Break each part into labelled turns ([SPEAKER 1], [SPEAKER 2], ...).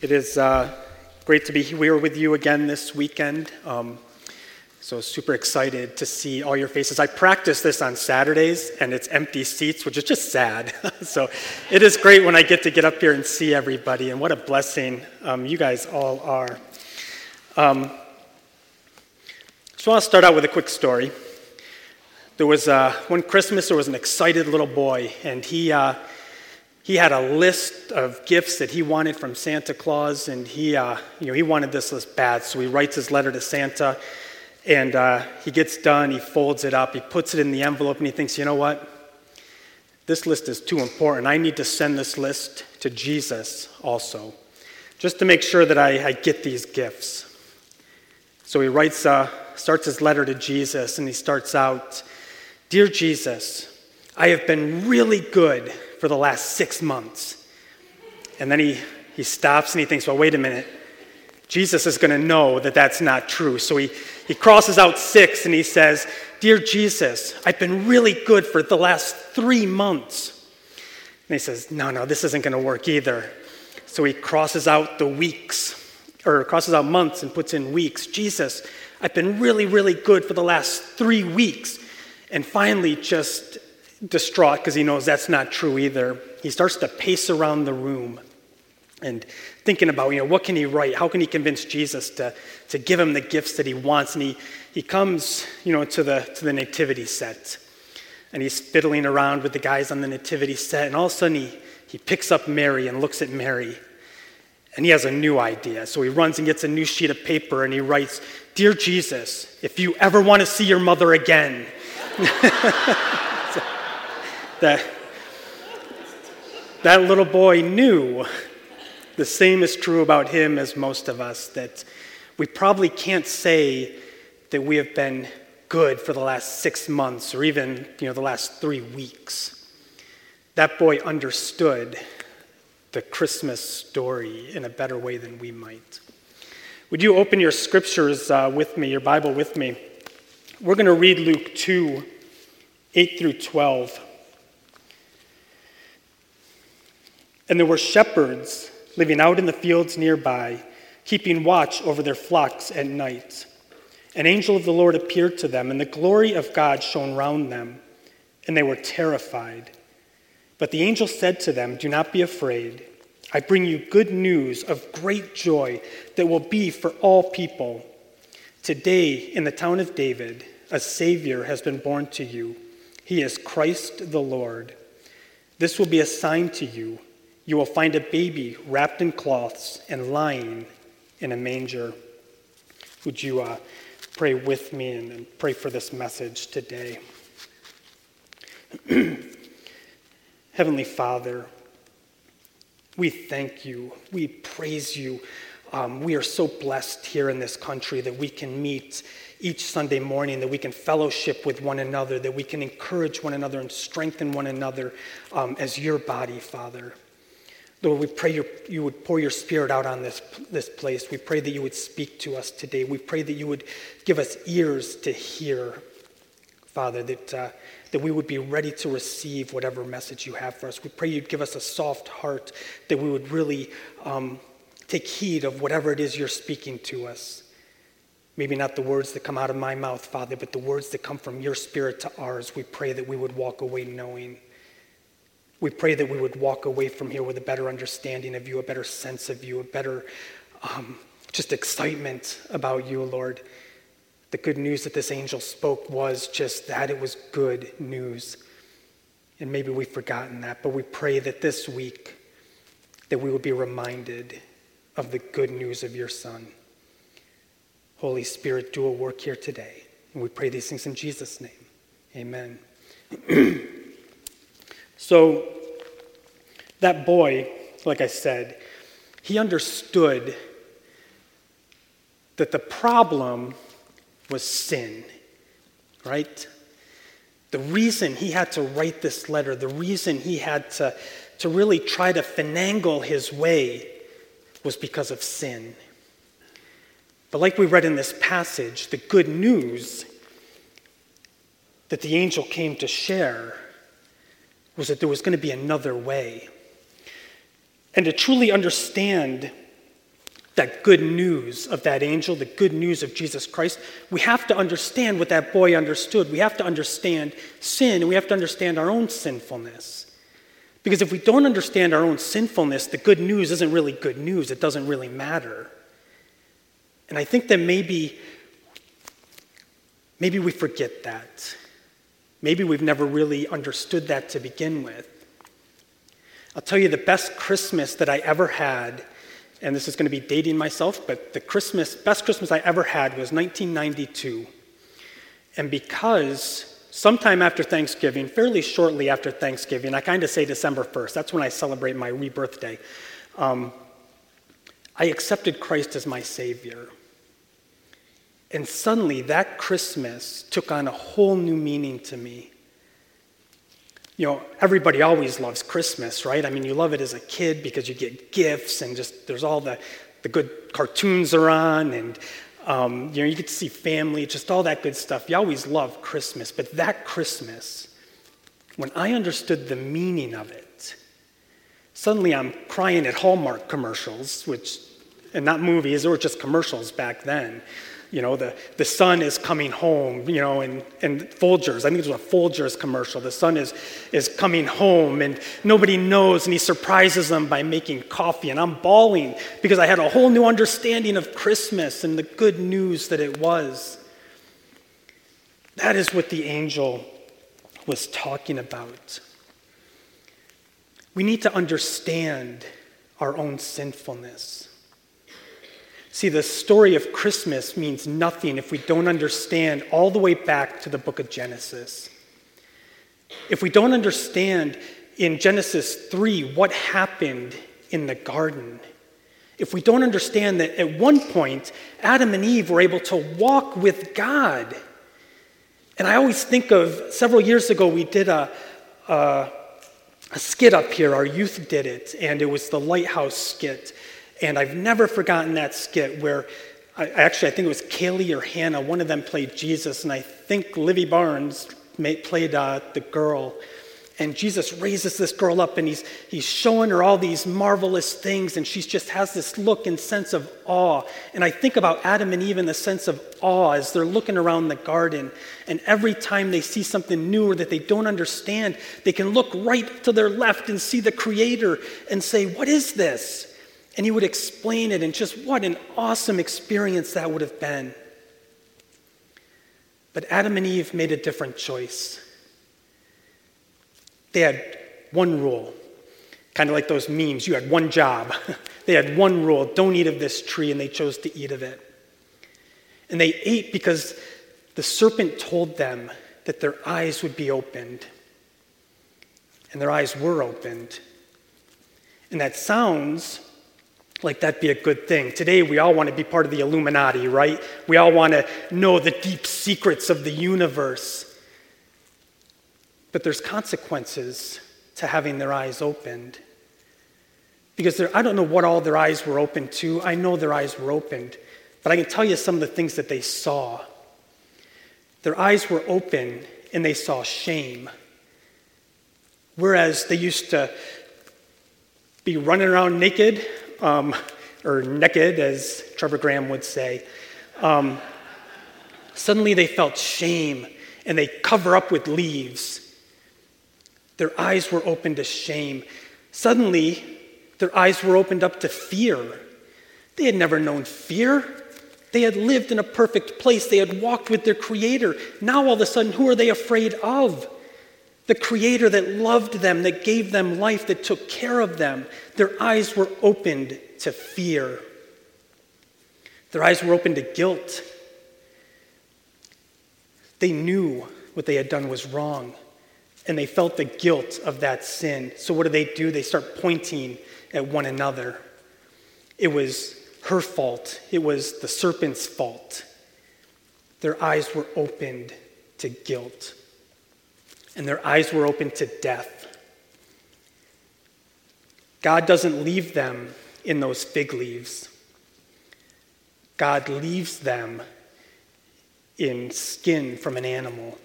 [SPEAKER 1] It is uh, great to be here with you again this weekend. Um, so, super excited to see all your faces. I practice this on Saturdays, and it's empty seats, which is just sad. so, it is great when I get to get up here and see everybody, and what a blessing um, you guys all are. Um, so, I'll start out with a quick story. There was uh, one Christmas, there was an excited little boy, and he. Uh, he had a list of gifts that he wanted from Santa Claus, and he, uh, you know, he wanted this list bad. So he writes his letter to Santa, and uh, he gets done. He folds it up, he puts it in the envelope, and he thinks, you know what? This list is too important. I need to send this list to Jesus also, just to make sure that I, I get these gifts. So he writes, uh, starts his letter to Jesus, and he starts out, "Dear Jesus, I have been really good." For the last six months. And then he, he stops and he thinks, well, wait a minute. Jesus is going to know that that's not true. So he, he crosses out six and he says, Dear Jesus, I've been really good for the last three months. And he says, No, no, this isn't going to work either. So he crosses out the weeks, or crosses out months and puts in weeks. Jesus, I've been really, really good for the last three weeks. And finally, just distraught because he knows that's not true either. He starts to pace around the room and thinking about, you know, what can he write? How can he convince Jesus to, to give him the gifts that he wants? And he, he comes, you know, to the, to the nativity set. And he's fiddling around with the guys on the nativity set. And all of a sudden he, he picks up Mary and looks at Mary. And he has a new idea. So he runs and gets a new sheet of paper and he writes, Dear Jesus, if you ever want to see your mother again, that that little boy knew the same is true about him as most of us, that we probably can't say that we have been good for the last six months or even you know, the last three weeks. That boy understood the Christmas story in a better way than we might. Would you open your scriptures uh, with me, your Bible with me? We're going to read Luke 2 8 through 12. And there were shepherds living out in the fields nearby, keeping watch over their flocks at night. An angel of the Lord appeared to them, and the glory of God shone round them, and they were terrified. But the angel said to them, Do not be afraid. I bring you good news of great joy that will be for all people. Today, in the town of David, a Savior has been born to you. He is Christ the Lord. This will be a sign to you you will find a baby wrapped in cloths and lying in a manger. Would you uh, pray with me and, and pray for this message today? Heavenly Father, we thank you. We praise you. Um, we are so blessed here in this country that we can meet each Sunday morning, that we can fellowship with one another, that we can encourage one another and strengthen one another um, as your body, Father. Lord, we pray your, you would pour your spirit out on this, this place. We pray that you would speak to us today. We pray that you would give us ears to hear, Father, that, uh, that we would be ready to receive whatever message you have for us. We pray you'd give us a soft heart, that we would really um, take heed of whatever it is you're speaking to us. Maybe not the words that come out of my mouth, Father, but the words that come from your spirit to ours. We pray that we would walk away knowing. We pray that we would walk away from here with a better understanding of you, a better sense of you, a better um, just excitement about you, Lord. The good news that this angel spoke was just that it was good news. And maybe we've forgotten that, but we pray that this week that we would be reminded of the good news of your son. Holy Spirit, do a work here today. And we pray these things in Jesus' name. Amen. So, that boy, like I said, he understood that the problem was sin, right? The reason he had to write this letter, the reason he had to, to really try to finagle his way was because of sin. But like we read in this passage, the good news that the angel came to share was that there was going to be another way. And to truly understand that good news of that angel, the good news of Jesus Christ, we have to understand what that boy understood. We have to understand sin, and we have to understand our own sinfulness. Because if we don't understand our own sinfulness, the good news isn't really good news. It doesn't really matter. And I think that maybe, maybe we forget that. Maybe we've never really understood that to begin with. I'll tell you the best Christmas that I ever had, and this is going to be dating myself, but the Christmas, best Christmas I ever had was 1992. And because sometime after Thanksgiving, fairly shortly after Thanksgiving, I kind of say December 1st, that's when I celebrate my rebirth day, um, I accepted Christ as my Savior. And suddenly that Christmas took on a whole new meaning to me. You know, everybody always loves Christmas, right? I mean, you love it as a kid because you get gifts and just there's all the, the good cartoons are on and um, you know, you get to see family, just all that good stuff. You always love Christmas, but that Christmas, when I understood the meaning of it, suddenly I'm crying at Hallmark commercials, which, and not movies, were just commercials back then you know, the, the son is coming home, you know, and, and Folgers, I think it was a Folgers commercial. The son is, is coming home and nobody knows, and he surprises them by making coffee. And I'm bawling because I had a whole new understanding of Christmas and the good news that it was. That is what the angel was talking about. We need to understand our own sinfulness. See, the story of Christmas means nothing if we don't understand all the way back to the book of Genesis. If we don't understand in Genesis 3 what happened in the garden, if we don't understand that at one point Adam and Eve were able to walk with God, and I always think of several years ago we did a, a, a skit up here, our youth did it, and it was the Lighthouse skit. And I've never forgotten that skit where I, actually I think it was Kaylee or Hannah, one of them played Jesus, and I think Livy Barnes played uh, the girl. And Jesus raises this girl up and he's, he's showing her all these marvelous things, and she just has this look and sense of awe. And I think about Adam and Eve in the sense of awe as they're looking around the garden. And every time they see something new or that they don't understand, they can look right to their left and see the Creator and say, What is this? And he would explain it, and just what an awesome experience that would have been. But Adam and Eve made a different choice. They had one rule, kind of like those memes you had one job. they had one rule don't eat of this tree, and they chose to eat of it. And they ate because the serpent told them that their eyes would be opened. And their eyes were opened. And that sounds like that'd be a good thing. Today, we all want to be part of the Illuminati, right? We all want to know the deep secrets of the universe. But there's consequences to having their eyes opened. Because I don't know what all their eyes were open to. I know their eyes were opened. But I can tell you some of the things that they saw. Their eyes were open and they saw shame. Whereas they used to be running around naked um, or naked, as Trevor Graham would say. Um, suddenly they felt shame and they cover up with leaves. Their eyes were opened to shame. Suddenly, their eyes were opened up to fear. They had never known fear. They had lived in a perfect place. They had walked with their Creator. Now, all of a sudden, who are they afraid of? The Creator that loved them, that gave them life, that took care of them. Their eyes were opened to fear. Their eyes were open to guilt. They knew what they had done was wrong, and they felt the guilt of that sin. So, what do they do? They start pointing at one another. It was her fault, it was the serpent's fault. Their eyes were opened to guilt and their eyes were open to death. God doesn't leave them in those fig leaves. God leaves them in skin from an animal.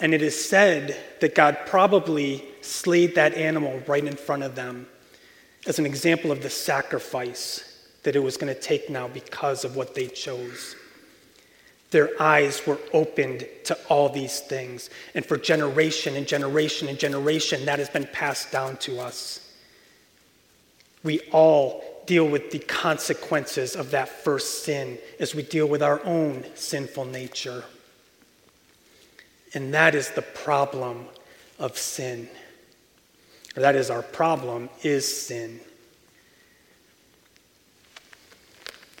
[SPEAKER 1] And it is said that God probably slayed that animal right in front of them as an example of the sacrifice that it was going to take now because of what they chose. Their eyes were opened to all these things. And for generation and generation and generation, that has been passed down to us. We all deal with the consequences of that first sin as we deal with our own sinful nature. And that is the problem of sin. Or that is our problem, is sin.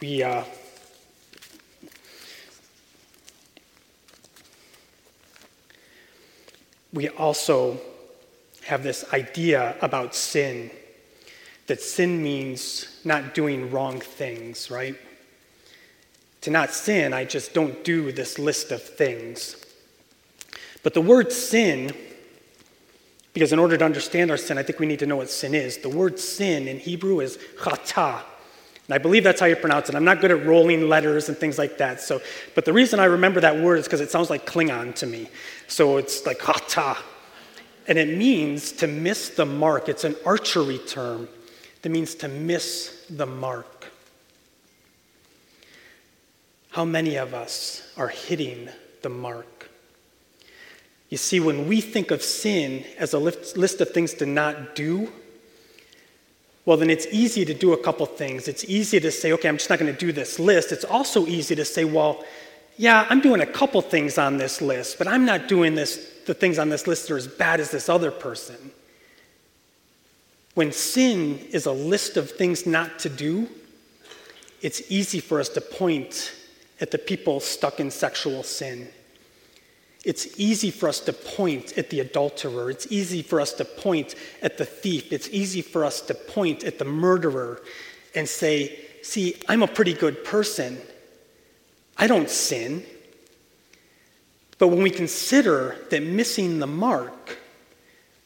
[SPEAKER 1] We, uh, we also have this idea about sin that sin means not doing wrong things, right? To not sin, I just don't do this list of things. But the word sin, because in order to understand our sin, I think we need to know what sin is. The word sin in Hebrew is chata. And I believe that's how you pronounce it. I'm not good at rolling letters and things like that. So, but the reason I remember that word is because it sounds like Klingon to me. So it's like chata. And it means to miss the mark. It's an archery term that means to miss the mark. How many of us are hitting the mark? You see, when we think of sin as a list of things to not do, well, then it's easy to do a couple things. It's easy to say, okay, I'm just not going to do this list. It's also easy to say, well, yeah, I'm doing a couple things on this list, but I'm not doing this, the things on this list are as bad as this other person. When sin is a list of things not to do, it's easy for us to point at the people stuck in sexual sin. It's easy for us to point at the adulterer. It's easy for us to point at the thief. It's easy for us to point at the murderer and say, See, I'm a pretty good person. I don't sin. But when we consider that missing the mark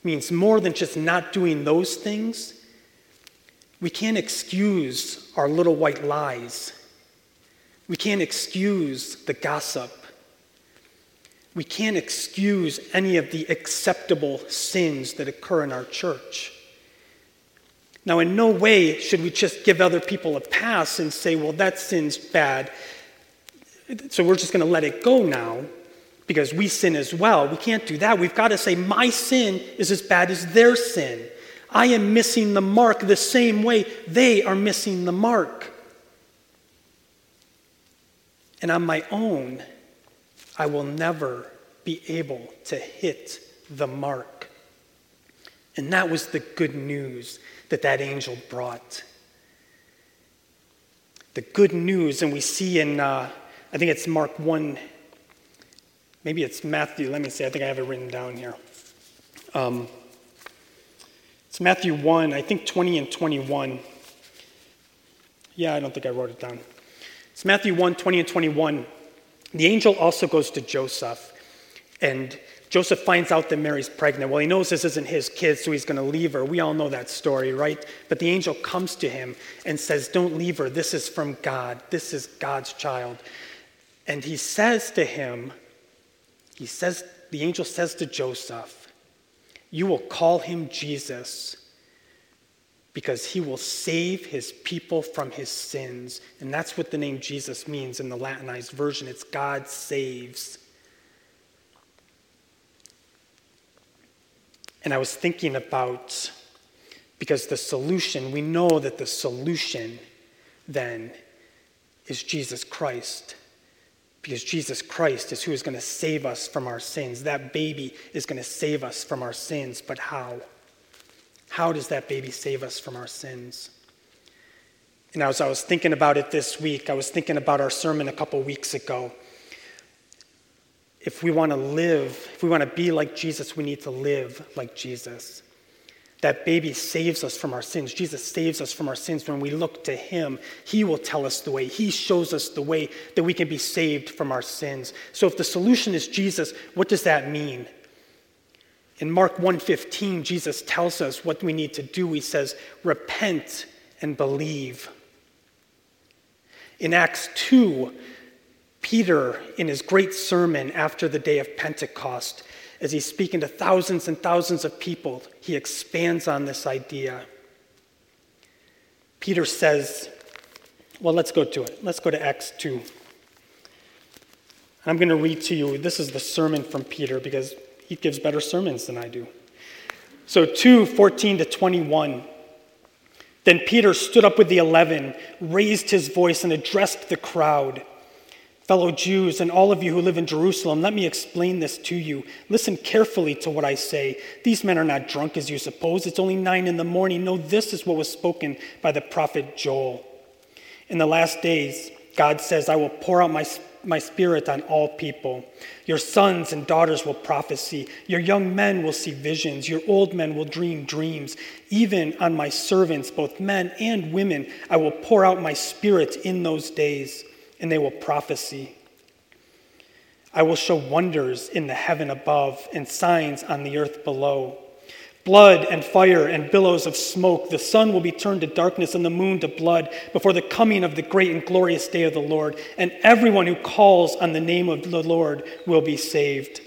[SPEAKER 1] means more than just not doing those things, we can't excuse our little white lies. We can't excuse the gossip. We can't excuse any of the acceptable sins that occur in our church. Now, in no way should we just give other people a pass and say, well, that sin's bad, so we're just going to let it go now because we sin as well. We can't do that. We've got to say, my sin is as bad as their sin. I am missing the mark the same way they are missing the mark. And on my own, I will never be able to hit the mark. And that was the good news that that angel brought. The good news, and we see in, uh, I think it's Mark 1, maybe it's Matthew, let me see, I think I have it written down here. Um, it's Matthew 1, I think 20 and 21. Yeah, I don't think I wrote it down. It's Matthew 1, 20 and 21. The angel also goes to Joseph, and Joseph finds out that Mary's pregnant. Well, he knows this isn't his kid, so he's going to leave her. We all know that story, right? But the angel comes to him and says, Don't leave her. This is from God. This is God's child. And he says to him, He says, the angel says to Joseph, You will call him Jesus because he will save his people from his sins. And that's what the name Jesus means in the Latinized version. It's God saves. And I was thinking about, because the solution, we know that the solution then is Jesus Christ. Because Jesus Christ is who is going to save us from our sins. That baby is going to save us from our sins, but how? How does that baby save us from our sins? And as I was thinking about it this week, I was thinking about our sermon a couple weeks ago. If we want to live, if we want to be like Jesus, we need to live like Jesus. That baby saves us from our sins. Jesus saves us from our sins when we look to him. He will tell us the way. He shows us the way that we can be saved from our sins. So if the solution is Jesus, what does that mean? In Mark 1:15, Jesus tells us what we need to do. He says, "Repent and believe." In Acts 2, Peter, in his great sermon after the day of Pentecost, as he's speaking to thousands and thousands of people, he expands on this idea. Peter says Well, let's go to it. Let's go to Acts 2. I'm going to read to you, this is the sermon from Peter because he gives better sermons than I do. So 2 14 to 21. Then Peter stood up with the eleven, raised his voice, and addressed the crowd. Fellow Jews, and all of you who live in Jerusalem, let me explain this to you. Listen carefully to what I say. These men are not drunk as you suppose. It's only nine in the morning. No, this is what was spoken by the prophet Joel. In the last days, God says, I will pour out my my spirit on all people. Your sons and daughters will prophesy. Your young men will see visions. Your old men will dream dreams. Even on my servants, both men and women, I will pour out my spirit in those days, and they will prophesy. I will show wonders in the heaven above and signs on the earth below blood and fire and billows of smoke. The sun will be turned to darkness and the moon to blood before the coming of the great and glorious day of the Lord. And everyone who calls on the name of the Lord will be saved.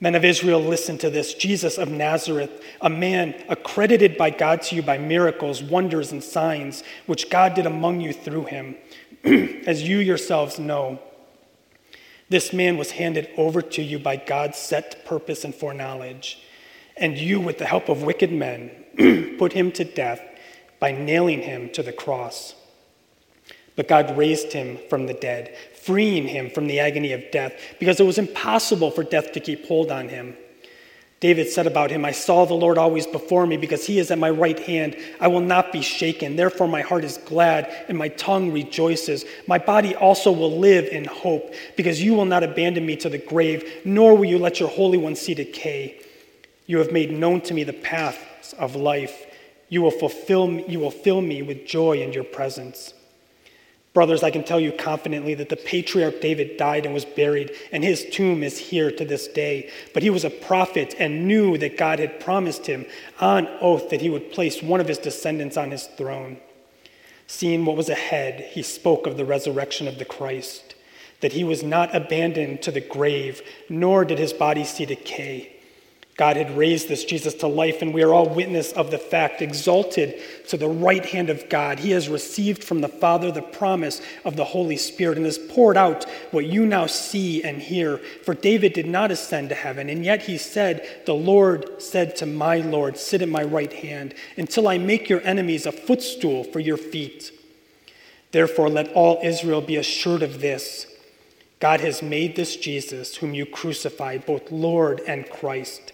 [SPEAKER 1] Men of Israel, listen to this. Jesus of Nazareth, a man accredited by God to you by miracles, wonders, and signs, which God did among you through him, as you yourselves know. This man was handed over to you by God's set purpose and foreknowledge. And you, with the help of wicked men, put him to death by nailing him to the cross. But God raised him from the dead, freeing him from the agony of death, because it was impossible for death to keep hold on him. David said about him, I saw the Lord always before me, because he is at my right hand. I will not be shaken. Therefore, my heart is glad, and my tongue rejoices. My body also will live in hope, because you will not abandon me to the grave, nor will you let your Holy One see decay. You have made known to me the paths of life. You will fulfill you will fill me with joy in your presence. Brothers, I can tell you confidently that the patriarch David died and was buried, and his tomb is here to this day. But he was a prophet and knew that God had promised him on oath that he would place one of his descendants on his throne. Seeing what was ahead, he spoke of the resurrection of the Christ, that he was not abandoned to the grave, nor did his body see decay. God had raised this Jesus to life, and we are all witness of the fact, exalted to the right hand of God. He has received from the Father the promise of the Holy Spirit and has poured out what you now see and hear. For David did not ascend to heaven, and yet he said, The Lord said to my Lord, Sit at my right hand, until I make your enemies a footstool for your feet. Therefore, let all Israel be assured of this God has made this Jesus, whom you crucified, both Lord and Christ.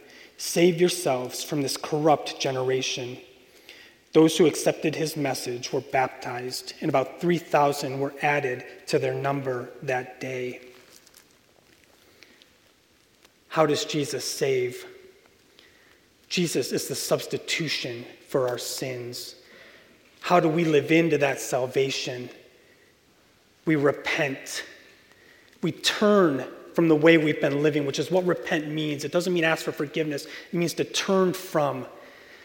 [SPEAKER 1] Save yourselves from this corrupt generation. Those who accepted his message were baptized, and about 3,000 were added to their number that day. How does Jesus save? Jesus is the substitution for our sins. How do we live into that salvation? We repent. We turn from the way we've been living, which is what repent means. It doesn't mean ask for forgiveness, it means to turn from.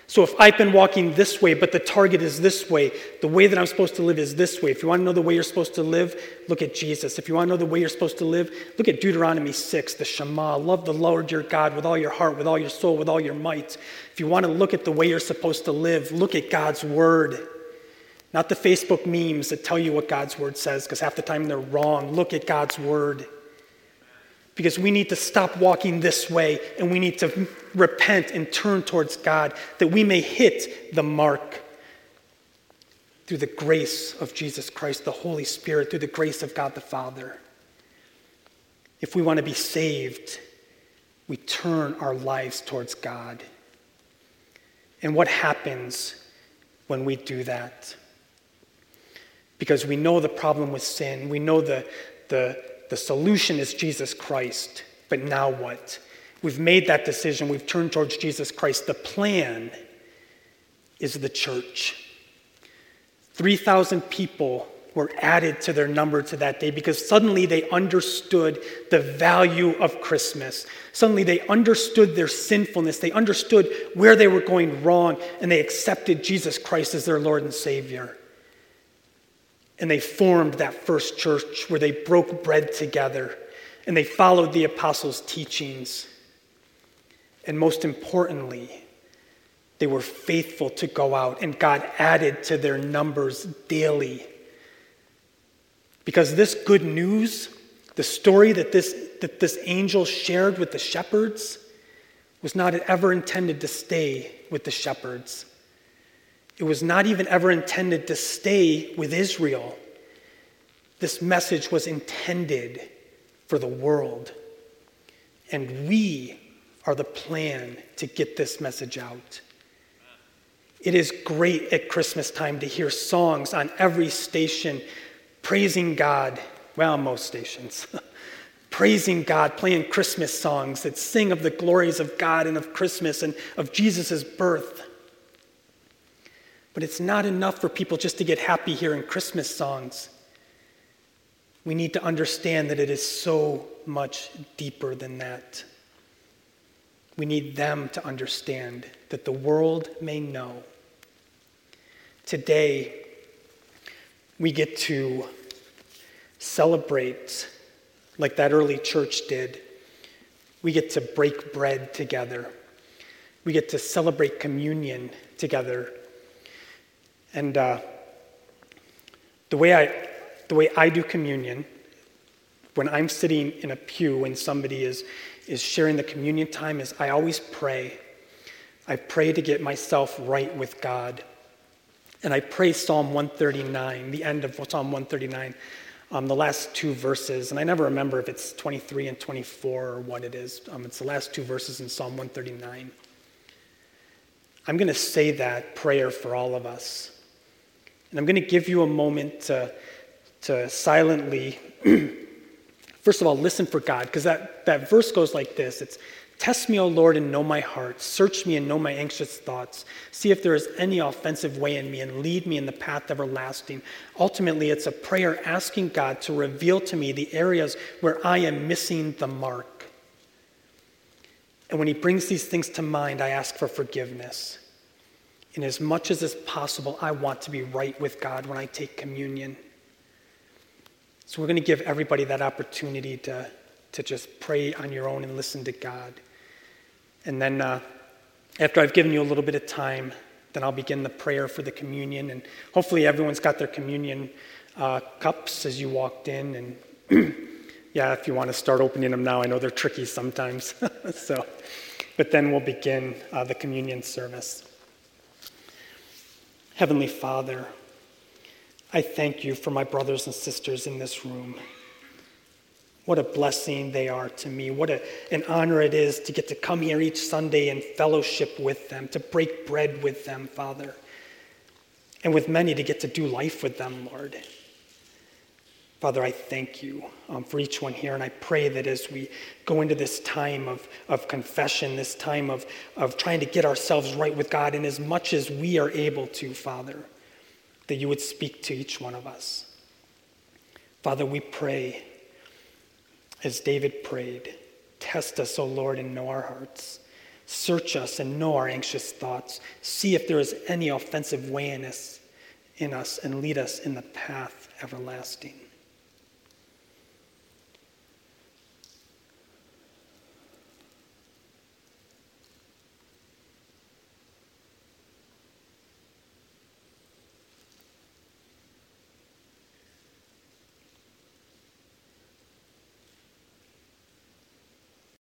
[SPEAKER 1] So if I've been walking this way, but the target is this way, the way that I'm supposed to live is this way. If you want to know the way you're supposed to live, look at Jesus. If you want to know the way you're supposed to live, look at Deuteronomy 6, the Shema. Love the Lord your God with all your heart, with all your soul, with all your might. If you want to look at the way you're supposed to live, look at God's word. Not the Facebook memes that tell you what God's word says, because half the time they're wrong. Look at God's word because we need to stop walking this way and we need to repent and turn towards God that we may hit the mark through the grace of Jesus Christ, the Holy Spirit, through the grace of God the Father. If we want to be saved, we turn our lives towards God. And what happens when we do that? Because we know the problem with sin, we know the, the, the solution is Jesus Christ. But now what? We've made that decision. We've turned towards Jesus Christ. The plan is the church. 3,000 people were added to their number to that day because suddenly they understood the value of Christmas. Suddenly they understood their sinfulness. They understood where they were going wrong, and they accepted Jesus Christ as their Lord and Savior. And they formed that first church where they broke bread together and they followed the apostles' teachings. And most importantly, they were faithful to go out, and God added to their numbers daily. Because this good news, the story that this, that this angel shared with the shepherds, was not ever intended to stay with the shepherds. It was not even ever intended to stay with Israel. This message was intended for the world. And we are the plan to get this message out. It is great at Christmas time to hear songs on every station praising God. Well, most stations. praising God, playing Christmas songs that sing of the glories of God and of Christmas and of Jesus' birth. But it's not enough for people just to get happy hearing Christmas songs. We need to understand that it is so much deeper than that. We need them to understand that the world may know. Today, we get to celebrate like that early church did. We get to break bread together. We get to celebrate communion together. And uh, the, way I, the way I do communion, when I'm sitting in a pew and somebody is is sharing the communion time is I always pray. I pray to get myself right with God. And I pray Psalm 139, the end of Psalm 139, um, the last two verses. And I never remember if it's 23 and 24 or what it is. Um, it's the last two verses in Psalm 139. I'm going to say that prayer for all of us. And I'm going to give you a moment to, to silently First of all, listen for God, because that, that verse goes like this It's, Test me, O Lord, and know my heart. Search me and know my anxious thoughts. See if there is any offensive way in me and lead me in the path everlasting. Ultimately, it's a prayer asking God to reveal to me the areas where I am missing the mark. And when He brings these things to mind, I ask for forgiveness. And as much as is possible, I want to be right with God when I take communion. So we're going to give everybody that opportunity to, to just pray on your own and listen to God. And then uh, after I've given you a little bit of time, then I'll begin the prayer for the communion. And hopefully everyone's got their communion uh, cups as you walked in. And yeah, if you want to start opening them now, I know they're tricky sometimes. so, but then we'll begin uh, the communion service. Heavenly Father, I thank you for my brothers and sisters in this room. What a blessing they are to me. What a, an honor it is to get to come here each Sunday and fellowship with them, to break bread with them, Father. And with many, to get to do life with them, Lord. Father, I thank you um, for each one here, and I pray that as we go into this time of, of confession, this time of, of trying to get ourselves right with God, and as much as we are able to, Father, that you would speak to each one of us. Father, we pray as David prayed Test us, O Lord, and know our hearts. Search us and know our anxious thoughts. See if there is any offensive way in us, in us and lead us in the path everlasting.